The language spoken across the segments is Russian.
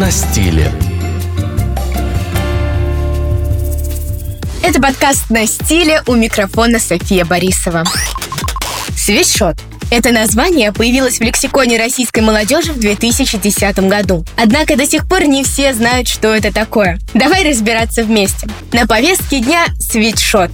на стиле. Это подкаст «На стиле» у микрофона София Борисова. Свитшот это название появилось в лексиконе российской молодежи в 2010 году. Однако до сих пор не все знают, что это такое. Давай разбираться вместе. На повестке дня свитшот.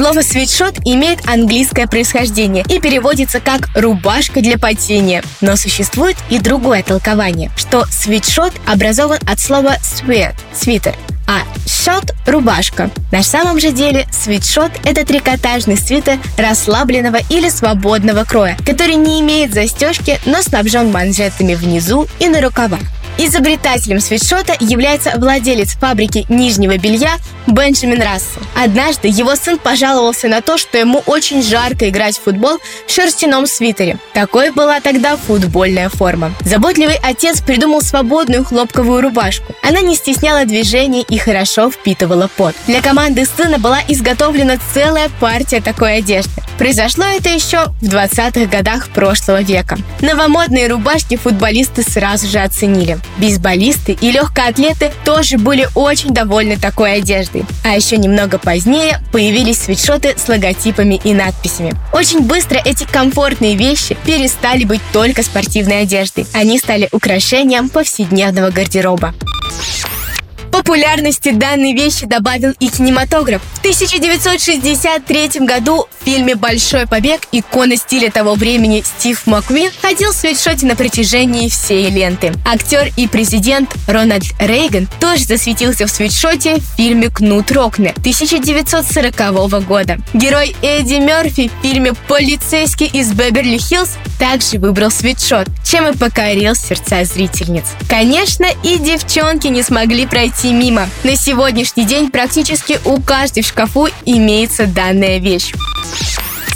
Слово «свитшот» имеет английское происхождение и переводится как «рубашка для потения». Но существует и другое толкование, что свитшот образован от слова «sweat» – «свитер», а шот – рубашка. На самом же деле свитшот – это трикотажный свитер расслабленного или свободного кроя, который не имеет застежки, но снабжен манжетами внизу и на рукавах. Изобретателем свитшота является владелец фабрики нижнего белья Бенджамин Рассел. Однажды его сын пожаловался на то, что ему очень жарко играть в футбол в шерстяном свитере. Такой была тогда футбольная форма. Заботливый отец придумал свободную хлопковую рубашку. Она не стесняла движений и хорошо впитывала пот. Для команды сына была изготовлена целая партия такой одежды. Произошло это еще в 20-х годах прошлого века. Новомодные рубашки футболисты сразу же оценили. Бейсболисты и легкоатлеты тоже были очень довольны такой одеждой. А еще немного позднее появились свитшоты с логотипами и надписями. Очень быстро эти комфортные вещи перестали быть только спортивной одеждой. Они стали украшением повседневного гардероба. Популярности данной вещи добавил и кинематограф. В 1963 году в фильме «Большой побег» икона стиля того времени Стив Маквин ходил в свитшоте на протяжении всей ленты. Актер и президент Рональд Рейган тоже засветился в свитшоте в фильме «Кнут Рокне» 1940 года. Герой Эдди Мерфи в фильме «Полицейский из Беверли-Хиллз» также выбрал свитшот, чем и покорил сердца зрительниц. Конечно, и девчонки не смогли пройти мимо. На сегодняшний день практически у каждой в шкафу имеется данная вещь.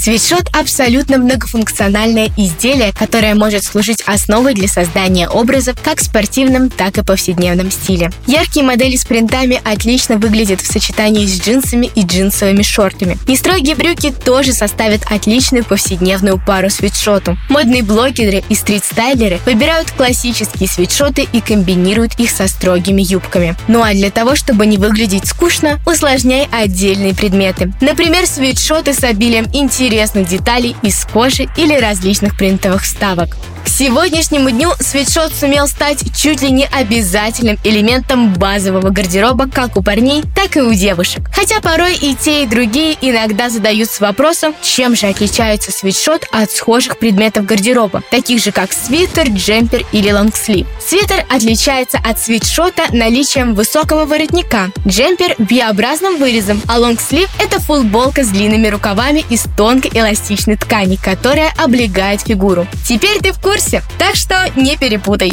Свитшот – абсолютно многофункциональное изделие, которое может служить основой для создания образов как в спортивном, так и повседневном стиле. Яркие модели с принтами отлично выглядят в сочетании с джинсами и джинсовыми шортами. Нестрогие брюки тоже составят отличную повседневную пару свитшоту. Модные блогеры и стрит-стайлеры выбирают классические свитшоты и комбинируют их со строгими юбками. Ну а для того, чтобы не выглядеть скучно, усложняй отдельные предметы. Например, свитшоты с обилием интересных интересных деталей из кожи или различных принтовых вставок. К сегодняшнему дню свитшот сумел стать чуть ли не обязательным элементом базового гардероба как у парней, так и у девушек. Хотя порой и те, и другие иногда задаются вопросом, чем же отличается свитшот от схожих предметов гардероба, таких же как свитер, джемпер или лонгслив. Свитер отличается от свитшота наличием высокого воротника, джемпер V-образным вырезом, а лонгслив – это футболка с длинными рукавами из тонкой эластичной ткани, которая облегает фигуру. Теперь ты в курсе курсе, так что не перепутай.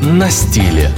На стиле.